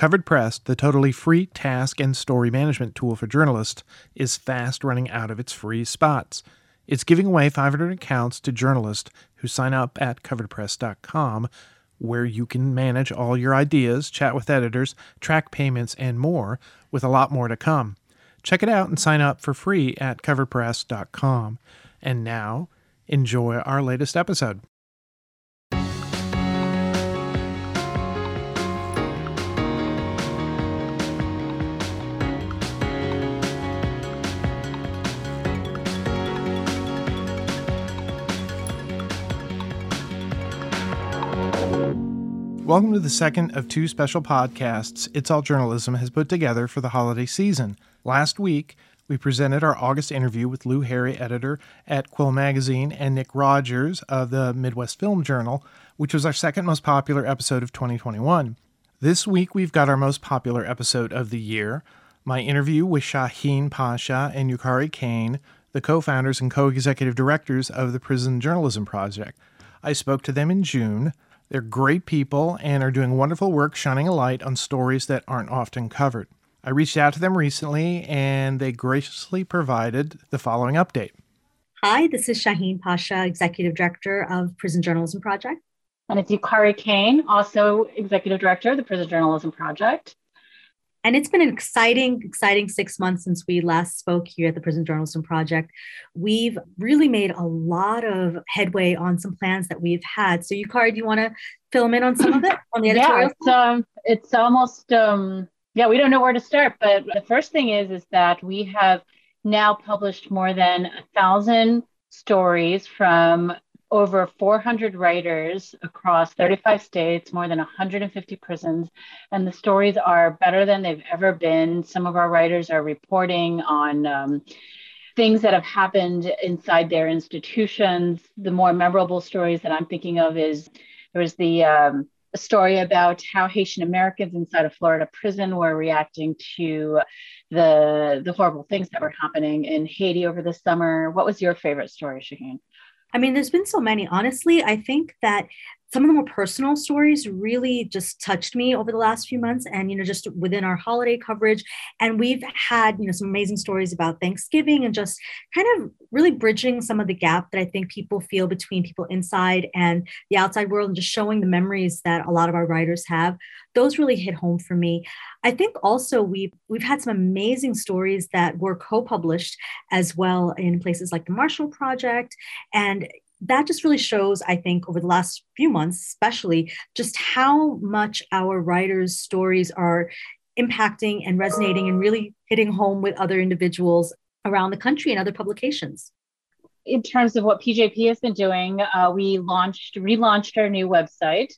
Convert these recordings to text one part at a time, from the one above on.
Covered Press, the totally free task and story management tool for journalists, is fast running out of its free spots. It's giving away 500 accounts to journalists who sign up at coveredpress.com, where you can manage all your ideas, chat with editors, track payments, and more, with a lot more to come. Check it out and sign up for free at coveredpress.com. And now, enjoy our latest episode. Welcome to the second of two special podcasts It's All Journalism has put together for the holiday season. Last week, we presented our August interview with Lou Harry, editor at Quill Magazine, and Nick Rogers of the Midwest Film Journal, which was our second most popular episode of 2021. This week, we've got our most popular episode of the year my interview with Shaheen Pasha and Yukari Kane, the co founders and co executive directors of the Prison Journalism Project. I spoke to them in June. They're great people and are doing wonderful work shining a light on stories that aren't often covered. I reached out to them recently and they graciously provided the following update. Hi, this is Shaheen Pasha, Executive Director of Prison Journalism Project. And it's Yukari Kane, also Executive Director of the Prison Journalism Project. And it's been an exciting, exciting six months since we last spoke here at the Prison Journalism Project. We've really made a lot of headway on some plans that we've had. So, Yukari, do you want to fill them in on some of it on the editorial? Yeah, it's, um, it's almost, um, yeah, we don't know where to start. But the first thing is, is that we have now published more than a thousand stories from over 400 writers across 35 states, more than 150 prisons, and the stories are better than they've ever been. Some of our writers are reporting on um, things that have happened inside their institutions. The more memorable stories that I'm thinking of is there was the um, story about how Haitian Americans inside a Florida prison were reacting to the the horrible things that were happening in Haiti over the summer. What was your favorite story, Shaheen? I mean, there's been so many. Honestly, I think that some of the more personal stories really just touched me over the last few months and you know just within our holiday coverage. And we've had you know some amazing stories about thanksgiving and just kind of really bridging some of the gap that i think people feel between people inside and the outside world and just showing the memories that a lot of our writers have. Those really hit home for me. I think also we've we've had some amazing stories that were co-published as well in places like the marshall project. And that just really shows, I think, over the last few months, especially, just how much our writers' stories are impacting and resonating and really hitting home with other individuals around the country and other publications. In terms of what PJP has been doing, uh, we launched, relaunched our new website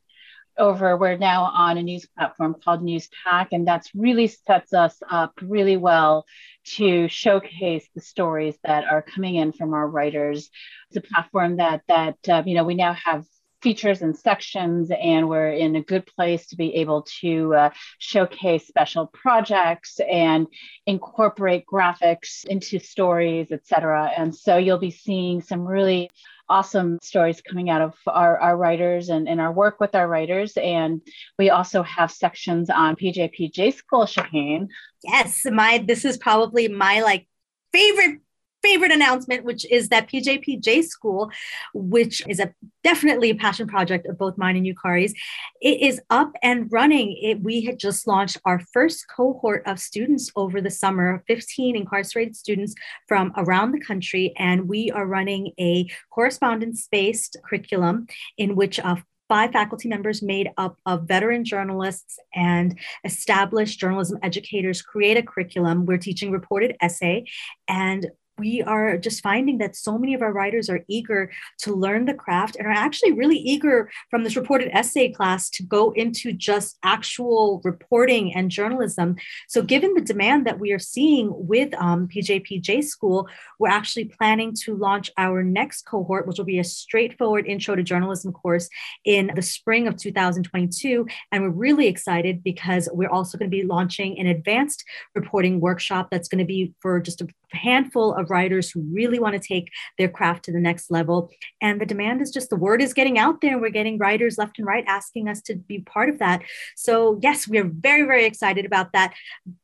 over we're now on a news platform called newspack and that's really sets us up really well to showcase the stories that are coming in from our writers. It's a platform that that uh, you know we now have features and sections and we're in a good place to be able to uh, showcase special projects and incorporate graphics into stories etc and so you'll be seeing some really awesome stories coming out of our, our writers and, and our work with our writers. And we also have sections on PJPJ School, Shaheen. Yes, my this is probably my like favorite favorite announcement, which is that PJPJ School, which is a definitely a passion project of both mine and Yukari's, it is up and running. It, we had just launched our first cohort of students over the summer, 15 incarcerated students from around the country, and we are running a correspondence-based curriculum in which uh, five faculty members made up of veteran journalists and established journalism educators create a curriculum. We're teaching reported essay and we are just finding that so many of our writers are eager to learn the craft and are actually really eager from this reported essay class to go into just actual reporting and journalism. So, given the demand that we are seeing with um, PJPJ School, we're actually planning to launch our next cohort, which will be a straightforward intro to journalism course in the spring of 2022. And we're really excited because we're also going to be launching an advanced reporting workshop that's going to be for just a handful of writers who really want to take their craft to the next level. And the demand is just the word is getting out there, we're getting writers left and right asking us to be part of that. So, yes, we are very, very excited about that.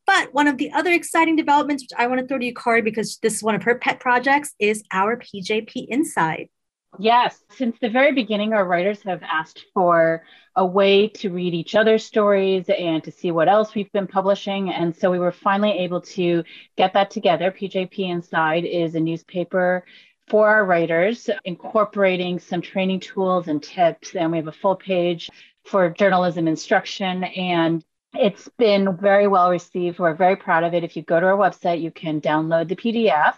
But one of the other exciting developments, which I want to throw to you, Kari, because this is one of her pet projects, is our PJP Inside. Yes, since the very beginning, our writers have asked for a way to read each other's stories and to see what else we've been publishing. And so we were finally able to get that together. PJP Inside is a newspaper for our writers, incorporating some training tools and tips. And we have a full page for journalism instruction and it's been very well received. We're very proud of it. If you go to our website, you can download the PDF.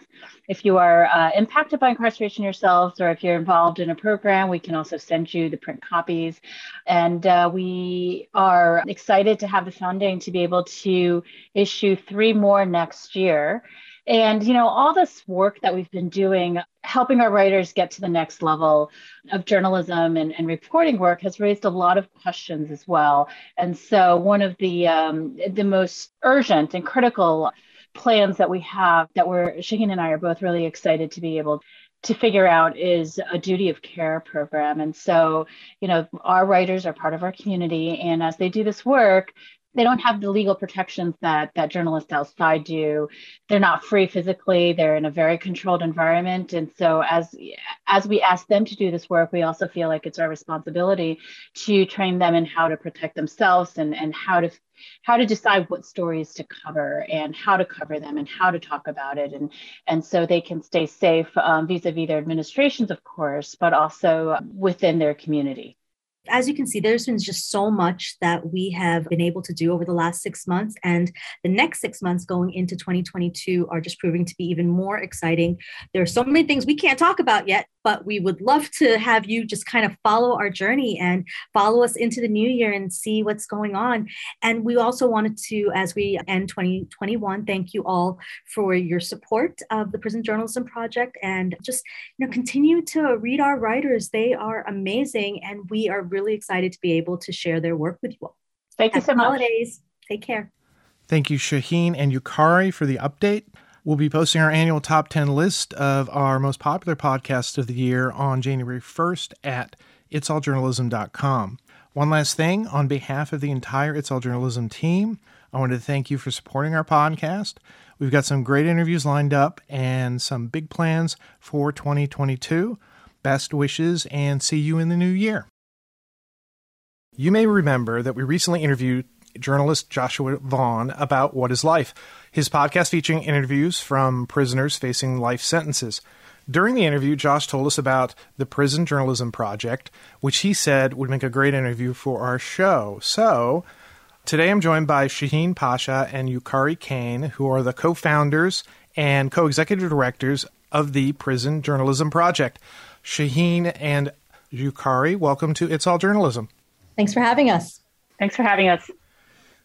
If you are uh, impacted by incarceration yourselves, or if you're involved in a program, we can also send you the print copies. And uh, we are excited to have the funding to be able to issue three more next year. And, you know, all this work that we've been doing, helping our writers get to the next level of journalism and, and reporting work has raised a lot of questions as well. And so one of the, um, the most urgent and critical plans that we have that we're, Shaheen and I are both really excited to be able to figure out is a duty of care program. And so, you know, our writers are part of our community. And as they do this work, they don't have the legal protections that that journalists outside do. They're not free physically. They're in a very controlled environment. And so as as we ask them to do this work we also feel like it's our responsibility to train them in how to protect themselves and and how to how to decide what stories to cover and how to cover them and how to talk about it. And and so they can stay safe um, vis-a-vis their administrations of course but also within their community as you can see, there's been just so much that we have been able to do over the last six months. And the next six months going into 2022 are just proving to be even more exciting. There are so many things we can't talk about yet, but we would love to have you just kind of follow our journey and follow us into the new year and see what's going on. And we also wanted to, as we end 2021, thank you all for your support of the Prison Journalism Project and just you know continue to read our writers. They are amazing, and we are really excited to be able to share their work with you all. Thank Happy you so much. Holidays. Take care. Thank you, Shaheen and Yukari, for the update. We'll be posting our annual top 10 list of our most popular podcasts of the year on January 1st at itsalljournalism.com. One last thing on behalf of the entire It's All Journalism team, I wanted to thank you for supporting our podcast. We've got some great interviews lined up and some big plans for 2022. Best wishes and see you in the new year. You may remember that we recently interviewed journalist Joshua Vaughn about What is Life, his podcast featuring interviews from prisoners facing life sentences. During the interview, Josh told us about the Prison Journalism Project, which he said would make a great interview for our show. So, today I'm joined by Shaheen Pasha and Yukari Kane, who are the co founders and co executive directors of the Prison Journalism Project. Shaheen and Yukari, welcome to It's All Journalism. Thanks for having us. Thanks for having us.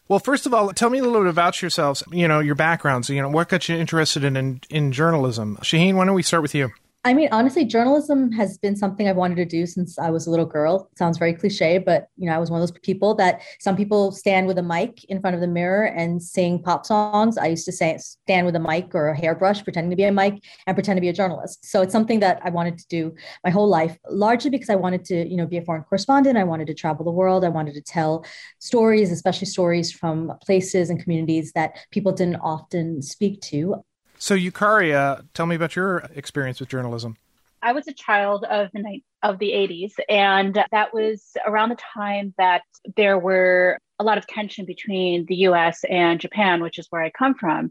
Well, first of all, tell me a little bit about yourselves. You know, your backgrounds. You know, what got you interested in in, in journalism? Shaheen, why don't we start with you? I mean, honestly, journalism has been something I've wanted to do since I was a little girl. It sounds very cliche, but you know, I was one of those people that some people stand with a mic in front of the mirror and sing pop songs. I used to say stand with a mic or a hairbrush, pretending to be a mic and pretend to be a journalist. So it's something that I wanted to do my whole life, largely because I wanted to, you know, be a foreign correspondent. I wanted to travel the world. I wanted to tell stories, especially stories from places and communities that people didn't often speak to. So, Yukari, tell me about your experience with journalism. I was a child of the night of the 80s, and that was around the time that there were a lot of tension between the US and Japan, which is where I come from.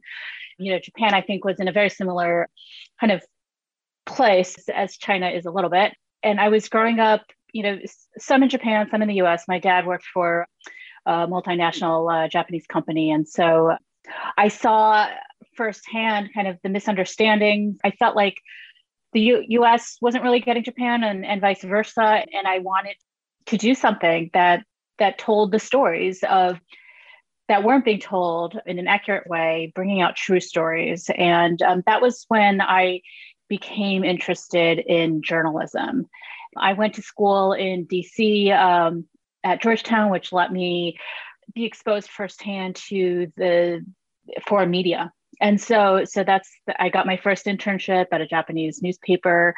You know, Japan, I think, was in a very similar kind of place as China is a little bit. And I was growing up, you know, some in Japan, some in the US. My dad worked for a multinational uh, Japanese company. And so I saw firsthand kind of the misunderstandings. I felt like the U- US wasn't really getting Japan and, and vice versa. And I wanted to do something that that told the stories of that weren't being told in an accurate way, bringing out true stories. And um, that was when I became interested in journalism. I went to school in DC um, at Georgetown, which let me be exposed firsthand to the foreign media and so so that's i got my first internship at a japanese newspaper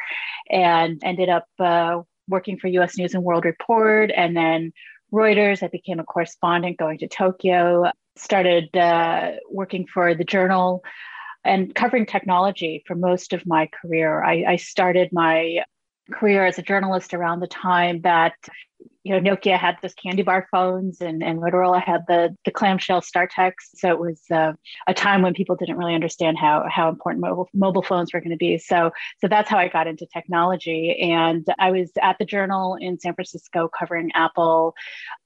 and ended up uh, working for us news and world report. And then reuters i became a correspondent going to tokyo started uh, working for the journal and covering technology for most of my career. I, I started my career as a journalist around the time that you know Nokia had those candy bar phones and, and Motorola had the the clamshell StarTAC. So it was uh, a time when people didn't really understand how how important mobile mobile phones were going to be. So so that's how I got into technology. And I was at the Journal in San Francisco covering Apple,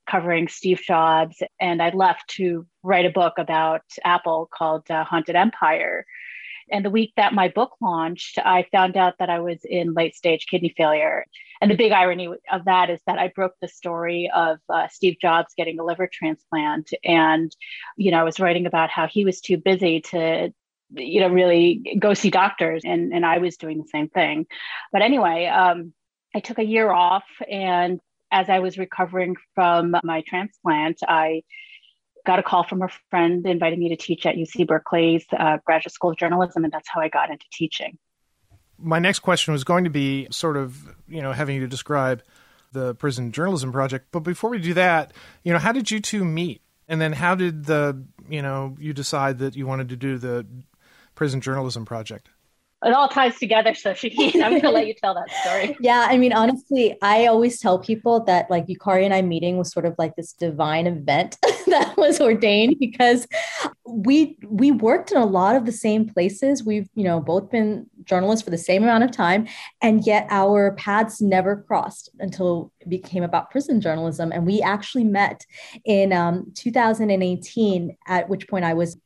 covering Steve Jobs, and I left to write a book about Apple called uh, Haunted Empire and the week that my book launched, I found out that I was in late stage kidney failure. And the big irony of that is that I broke the story of uh, Steve Jobs getting a liver transplant. And, you know, I was writing about how he was too busy to, you know, really go see doctors. And, and I was doing the same thing. But anyway, um, I took a year off. And as I was recovering from my transplant, I got a call from a friend inviting me to teach at UC Berkeley's uh, Graduate School of Journalism, and that's how I got into teaching. My next question was going to be sort of, you know, having you to describe the prison journalism project. But before we do that, you know, how did you two meet? And then how did the, you know, you decide that you wanted to do the prison journalism project? It all ties together. So she, I'm to let you tell that story. Yeah, I mean, honestly, I always tell people that like Yukari and I meeting was sort of like this divine event that was ordained because we we worked in a lot of the same places. We've you know both been journalists for the same amount of time, and yet our paths never crossed until it became about prison journalism. And we actually met in um, 2018, at which point I was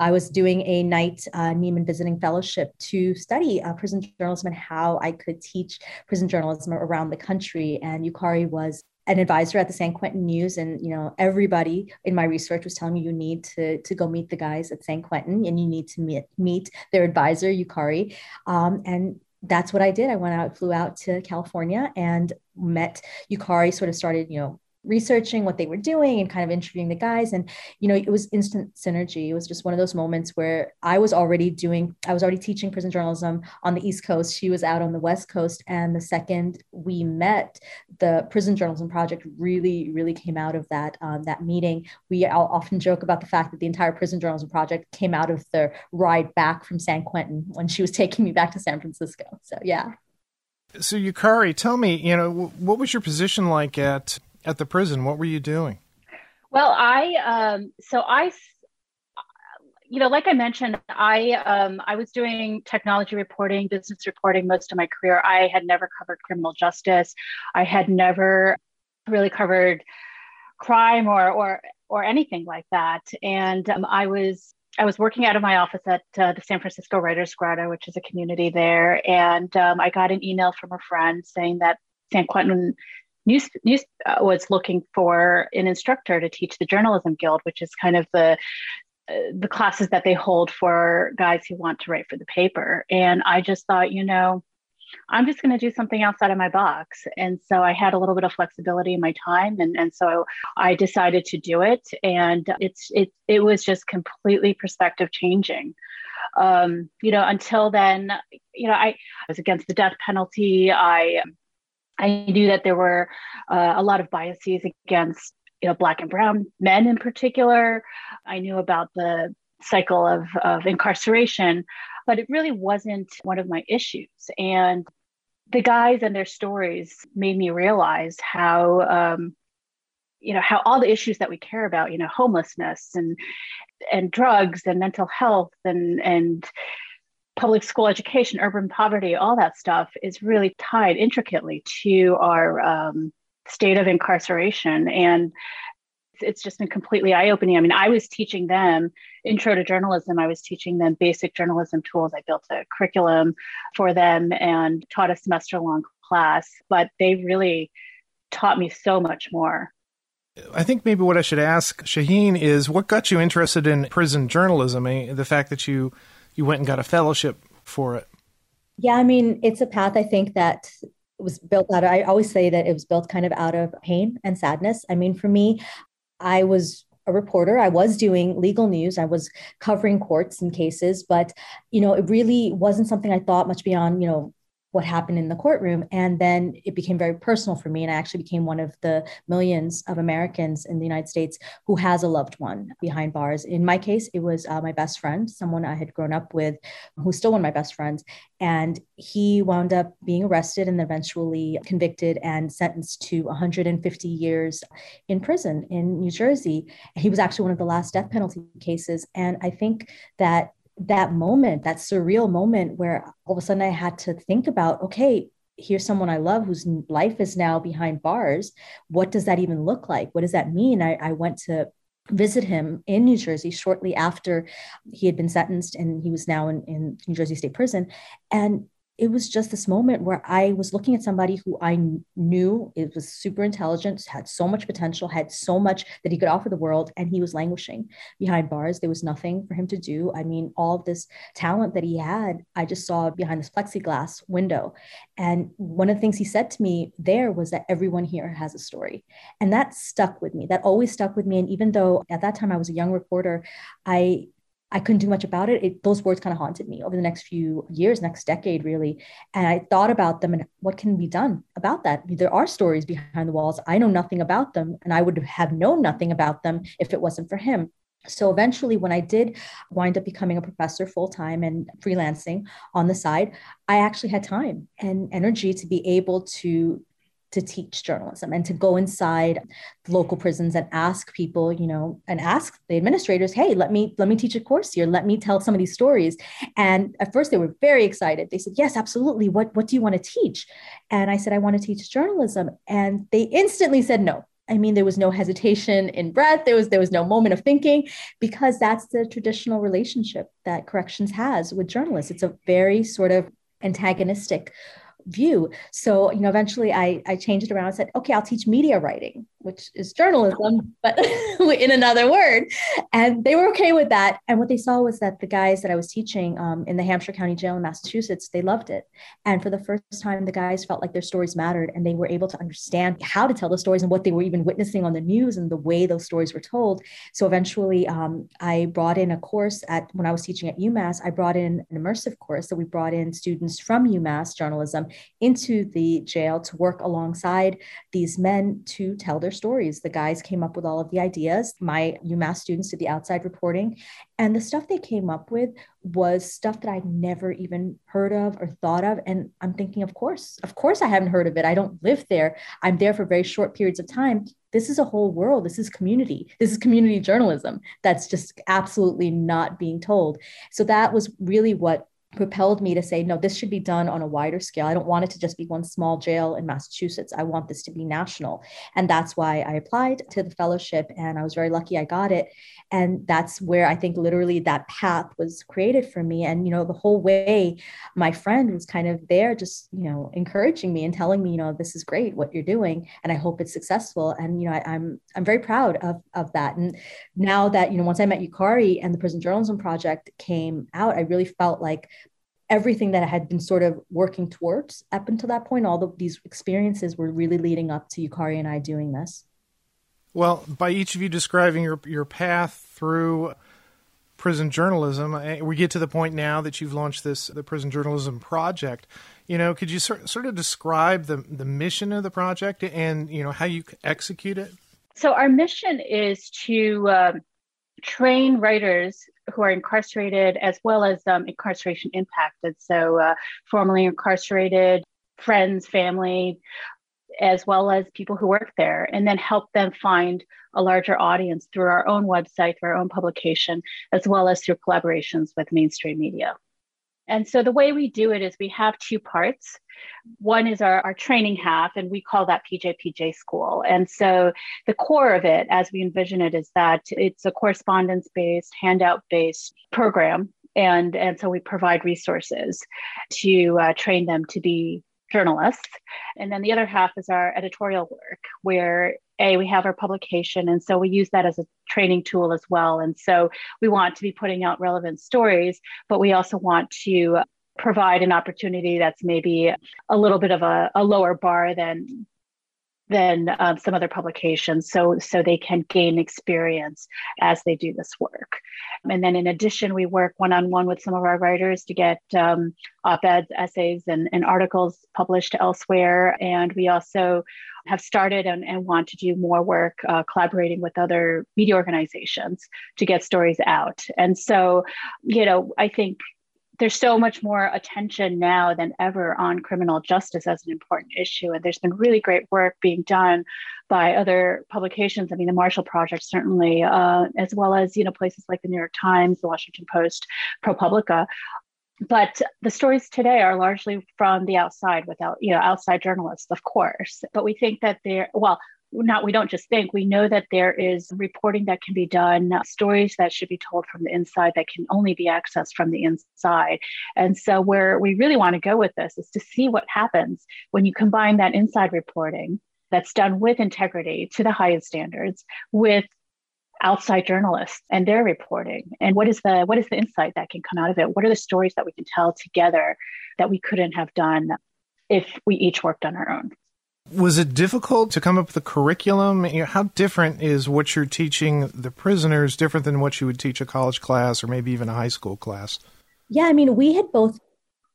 I was doing a Knight uh, Nieman Visiting Fellowship to study uh, prison journalism and how I could teach prison journalism around the country. And Yukari was an advisor at the San Quentin News, and you know everybody in my research was telling me you need to to go meet the guys at San Quentin, and you need to meet meet their advisor Yukari, um, and that's what I did. I went out, flew out to California, and met Yukari. Sort of started, you know, researching what they were doing and kind of interviewing the guys. And you know it was instant synergy. It was just one of those moments where i was already doing i was already teaching prison journalism on the east coast. She was out on the west coast. And the second we met the prison journalism project really really came out of that um, that meeting. We all often joke about the fact that the entire prison journalism project came out of the ride back from san quentin when she was taking me back to san francisco. So yeah. So Yukari, tell me, you know, what was your position like at at the prison? What were you doing? Well, I um, so I you know, like I mentioned, I um, I was doing technology reporting, business reporting most of my career. I had never covered criminal justice. I had never really covered crime or or or anything like that. And um, I was I was working out of my office at uh, the San Francisco Writers Grotto, which is a community there, and um, I got an email from a friend saying that San Quentin News, News uh, was looking for an instructor to teach the Journalism Guild, which is kind of the uh, the classes that they hold for guys who want to write for the paper. And I just thought, you know, I'm just going to do something outside of my box. And so I had a little bit of flexibility in my time. And, and so I decided to do it. And it's, it, it was just completely perspective changing. Um, you know, until then, you know, I, I was against the death penalty. I I knew that there were uh, a lot of biases against you know black and brown men in particular. I knew about the cycle of, of incarceration, but it really wasn't one of my issues. And the guys and their stories made me realize how um, you know how all the issues that we care about you know homelessness and and drugs and mental health and and public school education, urban poverty, all that stuff is really tied intricately to our um, state of incarceration. And it's just been completely eye opening. I mean, I was teaching them intro to journalism, I was teaching them basic journalism tools. I built a curriculum for them and taught a semester long class, but they really taught me so much more. I think maybe what I should ask Shaheen is what got you interested in prison journalism? The fact that you you went and got a fellowship for it. Yeah, I mean, it's a path I think that was built out of, I always say that it was built kind of out of pain and sadness. I mean, for me, I was a reporter. I was doing legal news. I was covering courts and cases, but you know, it really wasn't something I thought much beyond, you know, what happened in the courtroom. And then it became very personal for me. And I actually became one of the millions of Americans in the United States who has a loved one behind bars. In my case, it was uh, my best friend, someone I had grown up with, who's still one of my best friends. And he wound up being arrested and eventually convicted and sentenced to 150 years in prison in New Jersey. He was actually one of the last death penalty cases. And I think that that moment, that surreal moment where all of a sudden I had to think about, okay, here's someone I love whose life is now behind bars. What does that even look like? What does that mean? I, I went to visit him in New Jersey shortly after he had been sentenced and he was now in, in New Jersey State Prison. And it was just this moment where I was looking at somebody who I knew it was super intelligent, had so much potential, had so much that he could offer the world, and he was languishing behind bars. There was nothing for him to do. I mean, all of this talent that he had, I just saw behind this plexiglass window. And one of the things he said to me there was that everyone here has a story. And that stuck with me. That always stuck with me. And even though at that time I was a young reporter, I I couldn't do much about it. it those words kind of haunted me over the next few years, next decade, really. And I thought about them and what can be done about that. There are stories behind the walls. I know nothing about them, and I would have known nothing about them if it wasn't for him. So eventually, when I did wind up becoming a professor full time and freelancing on the side, I actually had time and energy to be able to to teach journalism and to go inside local prisons and ask people you know and ask the administrators hey let me let me teach a course here. Let me tell some of these stories. And at first they were very excited. They said yes absolutely. What what do you want to teach? And i said i want to teach journalism. And they instantly said no. I mean, there was no hesitation in breath. There was there was no moment of thinking, because that's the traditional relationship that corrections has with journalists. It's a very sort of antagonistic view. So, you know, eventually I, I changed it around and said, okay, I'll teach media writing, which is journalism, but in another word. And they were okay with that. And what they saw was that the guys that I was teaching um, in the Hampshire County Jail in Massachusetts, they loved it. And for the first time, the guys felt like their stories mattered and they were able to understand how to tell the stories and what they were even witnessing on the news and the way those stories were told. So eventually um, I brought in a course at when I was teaching at UMass, I brought in an immersive course that we brought in students from UMass journalism into the jail to work alongside these men to tell their stories. The guys came up with all of the ideas. My UMass students did the outside reporting. And the stuff they came up with was stuff that I'd never even heard of or thought of. And I'm thinking, of course, of course, I haven't heard of it. I don't live there. I'm there for very short periods of time. This is a whole world. This is community. This is community journalism that's just absolutely not being told. So that was really what propelled me to say, no, this should be done on a wider scale. I don't want it to just be one small jail in Massachusetts. I want this to be national. And that's why I applied to the fellowship and I was very lucky I got it. And that's where I think literally that path was created for me. And, you know, the whole way my friend was kind of there, just, you know, encouraging me and telling me, you know, this is great what you're doing. And I hope it's successful. And, you know, I, I'm, I'm very proud of, of that. And now that, you know, once I met Yukari and the Prison Journalism Project came out, I really felt like everything that I had been sort of working towards up until that point, all of these experiences were really leading up to Yukari and I doing this. Well, by each of you describing your your path through prison journalism, eh, we get to the point now that you've launched this the prison journalism project. You know, could you sort sort of describe the the mission of the project and you know how you execute it? So our mission is to uh, train writers who are incarcerated as well as um, incarceration impacted. So, uh, formerly incarcerated, friends, family, as well as people who work there, and then help them find a larger audience through our own website, through our own publication, as well as through collaborations with mainstream media. And so the way we do it is we have two parts. One is our, our training half, and we call that PJPJ School. And so the core of it, as we envision it, is that it's a correspondence based, handout based program. And, and so we provide resources to uh, train them to be journalists. And then the other half is our editorial work, where A, we have our publication. And so we use that as a training tool as well. And so we want to be putting out relevant stories, but we also want to provide an opportunity that's maybe a little bit of a, a lower bar than than um, some other publications so so they can gain experience as they do this work. And then in addition we work one-on-one with some of our writers to get um, op-eds essays and, and articles published elsewhere. And we also have started and, and want to do more work uh, collaborating with other media organizations to get stories out. And so you know i think there's so much more attention now than ever on criminal justice as an important issue. And there's been really great work being done by other publications. I mean, the Marshall Project certainly, uh, as well as you know places like the New York Times, the Washington Post, ProPublica. But the stories today are largely from the outside, without you know outside journalists, of course. But we think that they're well, not we don't just think we know that there is reporting that can be done stories that should be told from the inside that can only be accessed from the inside. And so where we really want to go with this is to see what happens when you combine that inside reporting that's done with integrity to the highest standards with outside journalists and their reporting. And what is the what is the insight that can come out of it? What are the stories that we can tell together that we couldn't have done if we each worked on our own was it difficult to come up with a curriculum? You know, how different is what you're teaching the prisoners different than what you would teach a college class or maybe even a high school class? Yeah, I mean, we had both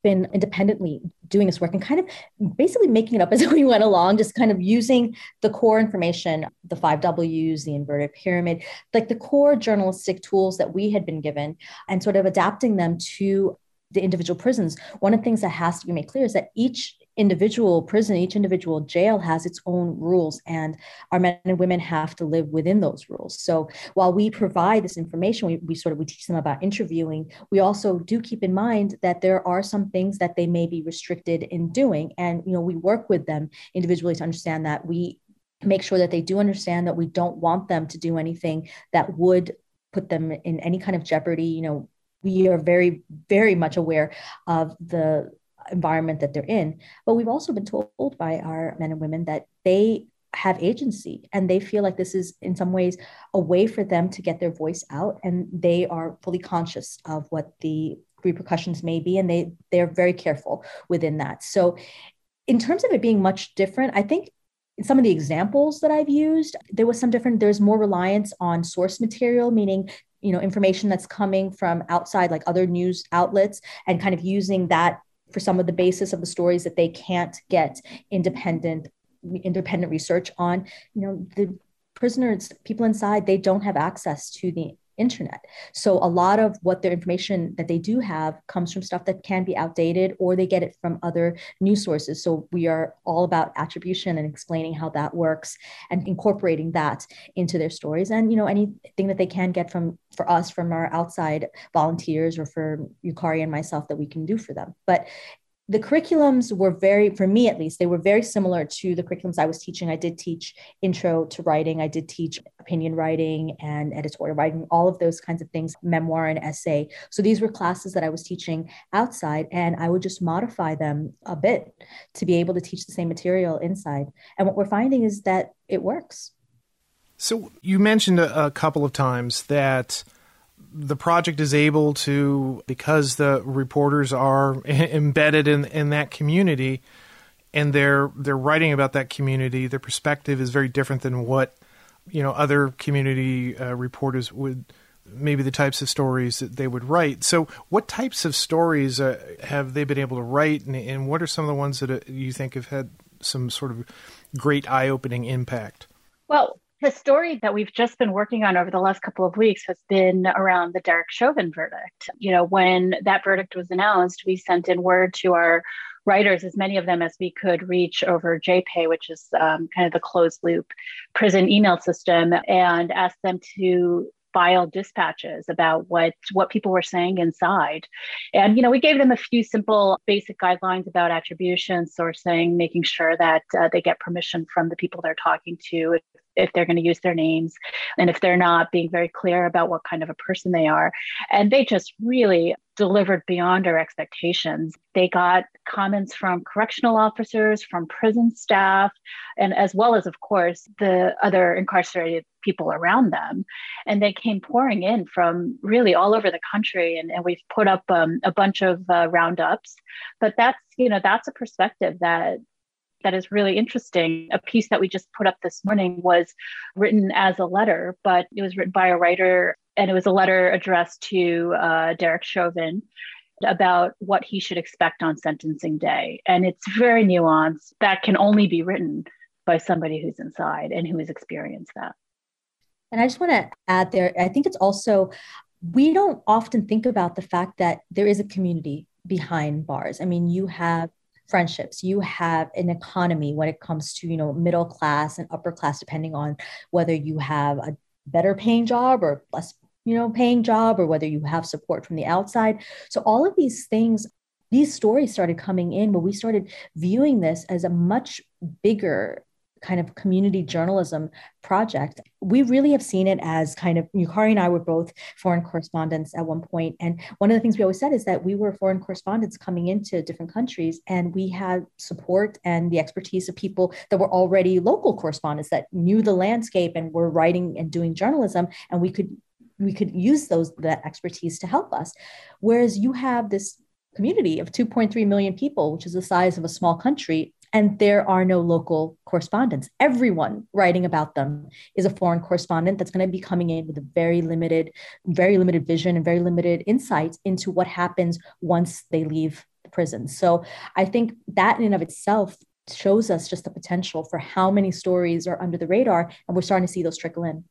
been independently doing this work and kind of basically making it up as we went along, just kind of using the core information, the five W's, the inverted pyramid, like the core journalistic tools that we had been given, and sort of adapting them to the individual prisons. One of the things that has to be made clear is that each individual prison, each individual jail has its own rules, and our men and women have to live within those rules. So while we provide this information, we, we sort of we teach them about interviewing. We also do keep in mind that there are some things that they may be restricted in doing, and you know we work with them individually to understand that we make sure that they do understand that we don't want them to do anything that would put them in any kind of jeopardy you know we are very very much aware of the environment that they're in. But we've also been told by our men and women that they have agency and they feel like this is in some ways a way for them to get their voice out and they are fully conscious of what the repercussions may be and they they're very careful within that so in terms of it being much different i think in some of the examples that i've used there was some different there's more reliance on source material meaning you know information that's coming from outside like other news outlets and kind of using that for some of the basis of the stories that they can't get independent independent research on. You know the prisoners people inside they don't have access to the internet. So a lot of what their information that they do have comes from stuff that can be outdated or they get it from other news sources. So we are all about attribution and explaining how that works and incorporating that into their stories. And you know anything that they can get from for us from our outside volunteers or for Yukari and myself that we can do for them. But the curriculums were very for me at least they were very similar to the curriculums i was teaching. I did teach intro to writing i did teach opinion writing and editorial writing all of those kinds of things memoir and essay. So these were classes that i was teaching outside and i would just modify them a bit to be able to teach the same material inside. And what we're finding is that it works. So you mentioned a, couple of times that the project is able to because the reporters are embedded in in that community and they're they're writing about that community their perspective is very different than what you know other community uh, reporters would maybe the types of stories that they would write. So what types of stories uh, have they been able to write and, and what are some of the ones that uh, you think have had some sort of great eye-opening impact? Well the story that we've just been working on over the last couple of weeks has been around the Derek Chauvin verdict. You know, when that verdict was announced, we sent in word to our writers, as many of them as we could reach over JPay, which is um, kind of the closed loop prison email system, and asked them to file dispatches about what what people were saying inside and you know we gave them a few simple basic guidelines about attribution sourcing making sure that uh, they get permission from the people they're talking to if, they're going to use their names and if they're not being very clear about what kind of a person they are and they just really delivered beyond our expectations. They got comments from correctional officers, from prison staff, and as well as, of course, the other incarcerated people around them. And they came pouring in from really all over the country. And, and we've put up um, a bunch of uh, roundups. But that's, you know, that's a perspective that that is really interesting. A piece that we just put up this morning was written as a letter, but it was written by a writer, and it was a letter addressed to uh, Derek Chauvin about what he should expect on sentencing day. And it's very nuanced. That can only be written by somebody who's inside and who has experienced that. And I just want to add there, I think it's also, we don't often think about the fact that there is a community behind bars. I mean, you have friendships. You have an economy when it comes to you know middle class and upper class depending on whether you have a better paying job or less you know paying job or whether you have support from the outside. So all of these things these stories started coming in when we started viewing this as a much bigger kind of community journalism project. We really have seen it as kind of Yukari and I were both foreign correspondents at one point, and one of the things we always said is that we were foreign correspondents coming into different countries, and we had support and the expertise of people that were already local correspondents that knew the landscape and were writing and doing journalism, and we could we could use those that expertise to help us. Whereas you have this community of 2.3 million people, which is the size of a small country, and there are no local correspondents. Everyone writing about them is a foreign correspondent that's going to be coming in with a very limited, very limited vision and very limited insights into what happens once they leave the prison. So I think that in and of itself shows us just the potential for how many stories are under the radar, and we're starting to see those trickle in.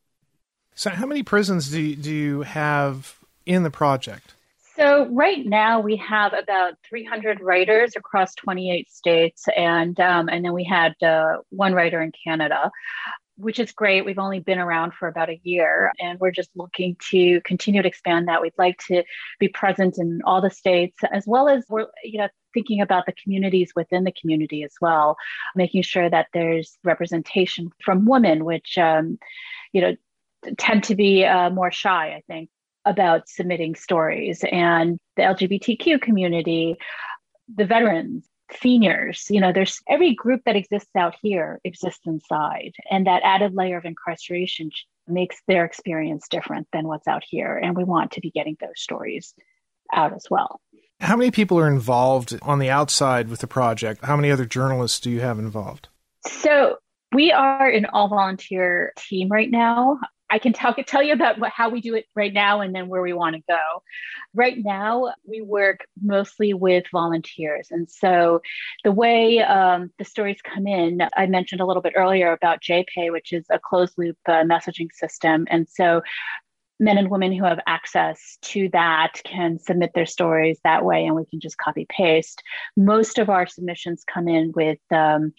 So, how many prisons do you, do you have in the project? So right now we have about 300 writers across 28 states, and um, and then we had uh, one writer in Canada, which is great. We've only been around for about a year, and we're just looking to continue to expand that. We'd like to be present in all the states, as well as we're you know thinking about the communities within the community as well, making sure that there's representation from women, which um, you know tend to be uh, more shy, I think, about submitting stories and the LGBTQ community, the veterans, seniors, you know, there's every group that exists out here exists inside. And that added layer of incarceration makes their experience different than what's out here. And we want to be getting those stories out as well. How many people are involved on the outside with the project? How many other journalists do you have involved? So we are an all volunteer team right now. I can tell, tell you about what, how we do it right now and then where we want to go. Right now, we work mostly with volunteers. And so the way um, the stories come in, I mentioned a little bit earlier about JPay, which is a closed loop uh, messaging system. And so men and women who have access to that can submit their stories that way and we can just copy paste. Most of our submissions come in with um,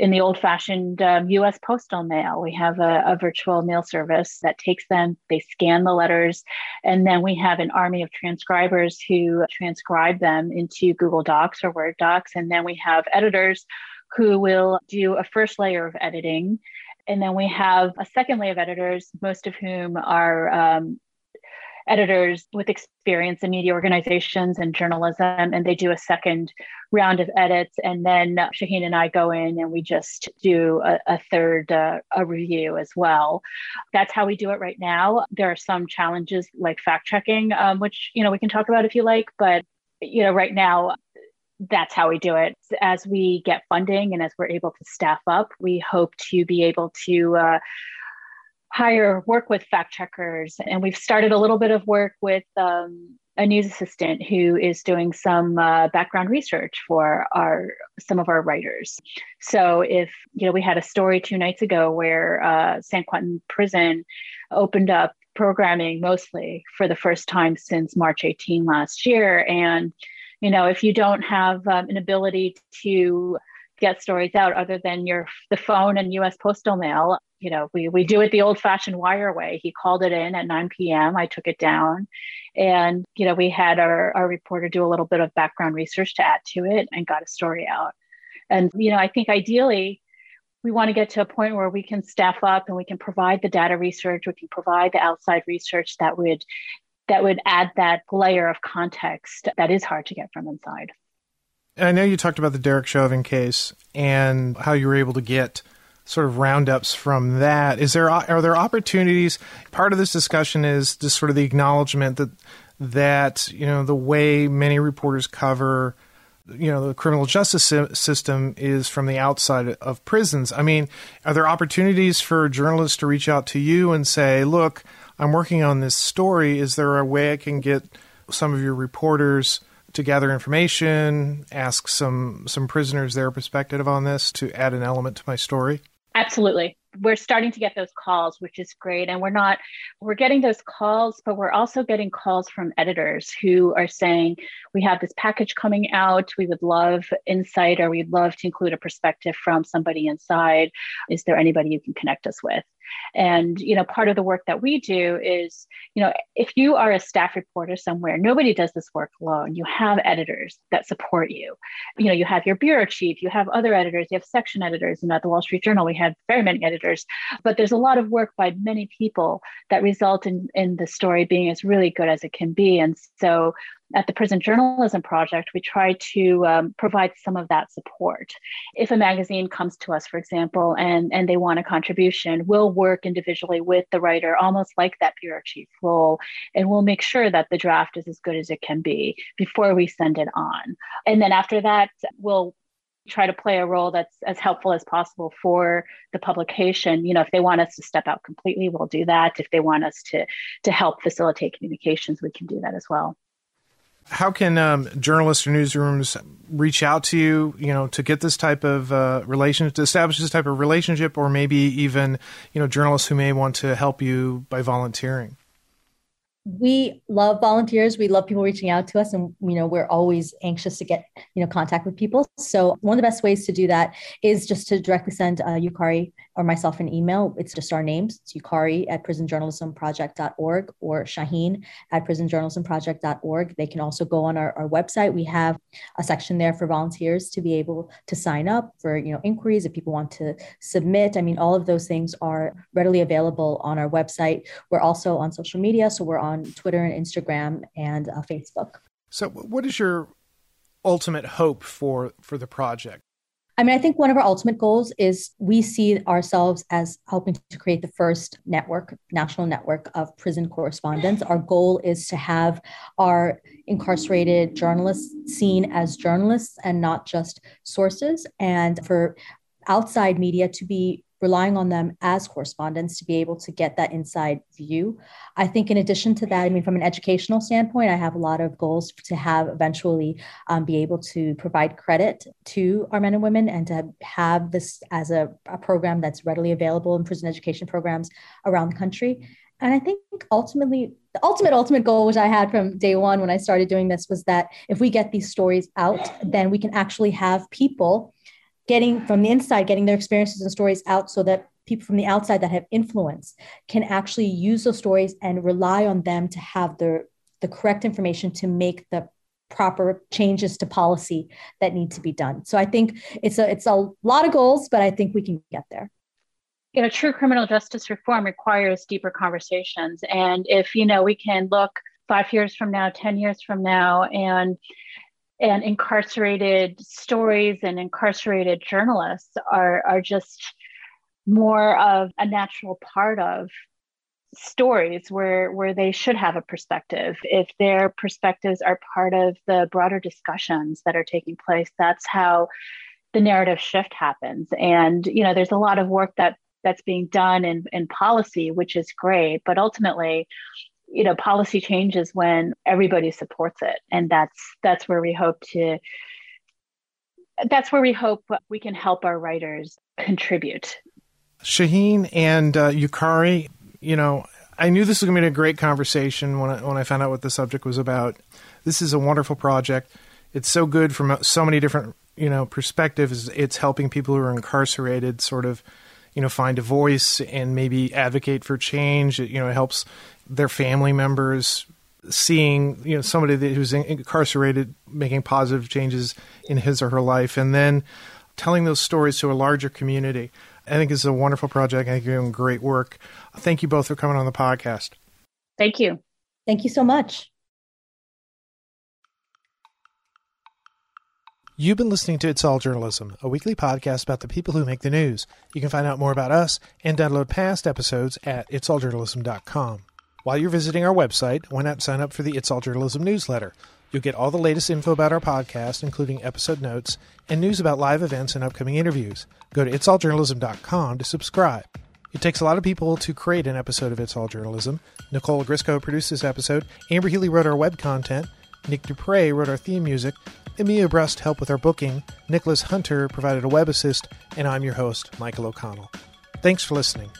in the old fashioned um, US postal mail. We have a, a, virtual mail service that takes them, they scan the letters, and then we have an army of transcribers who transcribe them into Google Docs or Word Docs. And then we have editors who will do a first layer of editing. And then we have a second layer of editors, most of whom are um, editors with experience in media organizations and journalism, and they do a second round of edits. And then Shaheen and I go in and we just do a, a third uh, a review as well. That's how we do it right now. There are some challenges like fact checking, um, which you know we can talk about if you like, but you know right now that's how we do it. As we get funding and as we're able to staff up, we hope to be able to. Uh, hire work with fact checkers and we've started a little bit of work with um, a news assistant who is doing some uh, background research for our some of our writers. So if you know we had a story two nights ago where uh, san quentin prison opened up programming mostly for the first time since march 18 last year and you know if you don't have um, an ability to get stories out other than your the phone and us postal mail you know, we, we do it the old fashioned wire way. He called it in at 9 p.m. I took it down. And, you know, we had our, our reporter do a little bit of background research to add to it and got a story out. And, you know, I think ideally we want to get to a point where we can staff up and we can provide the data research, we can provide the outside research that would that would add that layer of context that is hard to get from inside. I know you talked about the Derek Chauvin case and how you were able to get sort of roundups from that. Is there are there opportunities? Part of this discussion is just sort of the acknowledgement that that you know the way many reporters cover you know the criminal justice system is from the outside of prisons. I mean, are there opportunities for journalists to reach out to you and say, "Look, I'm working on this story. Is there a way I can get some of your reporters to gather information, ask some some prisoners their perspective on this to add an element to my story?" Absolutely. We're starting to get those calls which is great. And we're not we're getting those calls but we're also getting calls from editors who are saying we have this package coming out. We would love insight or we'd love to include a perspective from somebody inside. Is there anybody you can connect us with and, you know, part of the work that we do is, you know, if you are a staff reporter somewhere, nobody does this work alone. You have editors that support you. You know, you have your bureau chief, you have other editors, you have section editors. And at the Wall Street Journal, we had very many editors, but there's a lot of work by many people that result in, in the story being as really good as it can be. And so at the Prison Journalism Project, we try to um, provide some of that support. If a magazine comes to us, for example, and, and they want a contribution, we'll work individually with the writer, almost like that bureau chief role, and we'll make sure that the draft is as good as it can be before we send it on. And then after that, we'll try to play a role that's as helpful as possible for the publication you know if they want us to step out completely we'll do that if they want us to to help facilitate communications we can do that as well how can um, journalists or newsrooms reach out to you, you know, to get this type of uh, relationship, to establish this type of relationship, or maybe even, you know, journalists who may want to help you by volunteering? we love volunteers we love people reaching out to us and you know we're always anxious to get you know contact with people so one of the best ways to do that is just to directly send uh, yukari or myself an email it's just our names. It's yukari at prisonjournalismproject.org or shaheen at prisonjournalismproject.org they can also go on our, our website. We have a section there for volunteers to be able to sign up for you know inquiries if people want to submit. I mean all of those things are readily available on our website. We're also on social media so we're on Twitter and Instagram and uh, Facebook. So, what is your ultimate hope for for the project? I mean, I think one of our ultimate goals is we see ourselves as helping to create the first network, national network of prison correspondents. Our goal is to have our incarcerated journalists seen as journalists and not just sources, and for outside media to be relying on them as correspondents to be able to get that inside view. I think, in addition to that, I mean, from an educational standpoint, I have a lot of goals to have eventually um, be able to provide credit to our men and women and to have this as a, a program that's readily available in prison education programs around the country. And I think ultimately, the ultimate, ultimate goal, which I had from day one when I started doing this, was that if we get these stories out, then we can actually have people getting from the inside, getting their experiences and stories out so that people from the outside that have influence can actually use those stories and rely on them to have the, the correct information to make the proper changes to policy that need to be done. So I think it's a it's a lot of goals, but I think we can get there. You know, true criminal justice reform requires deeper conversations. And if, you know, we can look five years from now, 10 years from now, and and incarcerated stories and incarcerated journalists are, are just more of a natural part of stories where where they should have a perspective. If their perspectives are part of the broader discussions that are taking place that's how the narrative shift happens. And you know there's a lot of work that that's being done in, in policy which is great but ultimately you know policy changes when everybody supports it. And that's that's where we hope to that's where we hope we can help our writers contribute. Shaheen and uh, yukari you know i knew this was going to be a great conversation when I, when I found out what the subject was about. This is a wonderful project. It's so good from so many different you know perspectives. It's helping people who are incarcerated sort of you know find a voice and maybe advocate for change. It, you know it helps their family members seeing you know somebody that, who's incarcerated making positive changes in his or her life and then telling those stories to a larger community. I think is a wonderful project. I think you're doing great work. Thank you both for coming on the podcast. Thank you. Thank you so much. You've been listening to It's All Journalism, a weekly podcast about the people who make the news. You can find out more about us and download past episodes at itsalljournalism.com. While you're visiting our website, why not sign up for the It's All Journalism newsletter? You'll get all the latest info about our podcast, including episode notes and news about live events and upcoming interviews. Go to itsalljournalism.com to subscribe. It takes a lot of people to create an episode of It's All Journalism. Nicole Grisco produced this episode, Amber Healy wrote our web content, Nick Dupre wrote our theme music, Emilia Brust helped with our booking, Nicholas Hunter provided a web assist, and I'm your host, Michael O'Connell. Thanks for listening.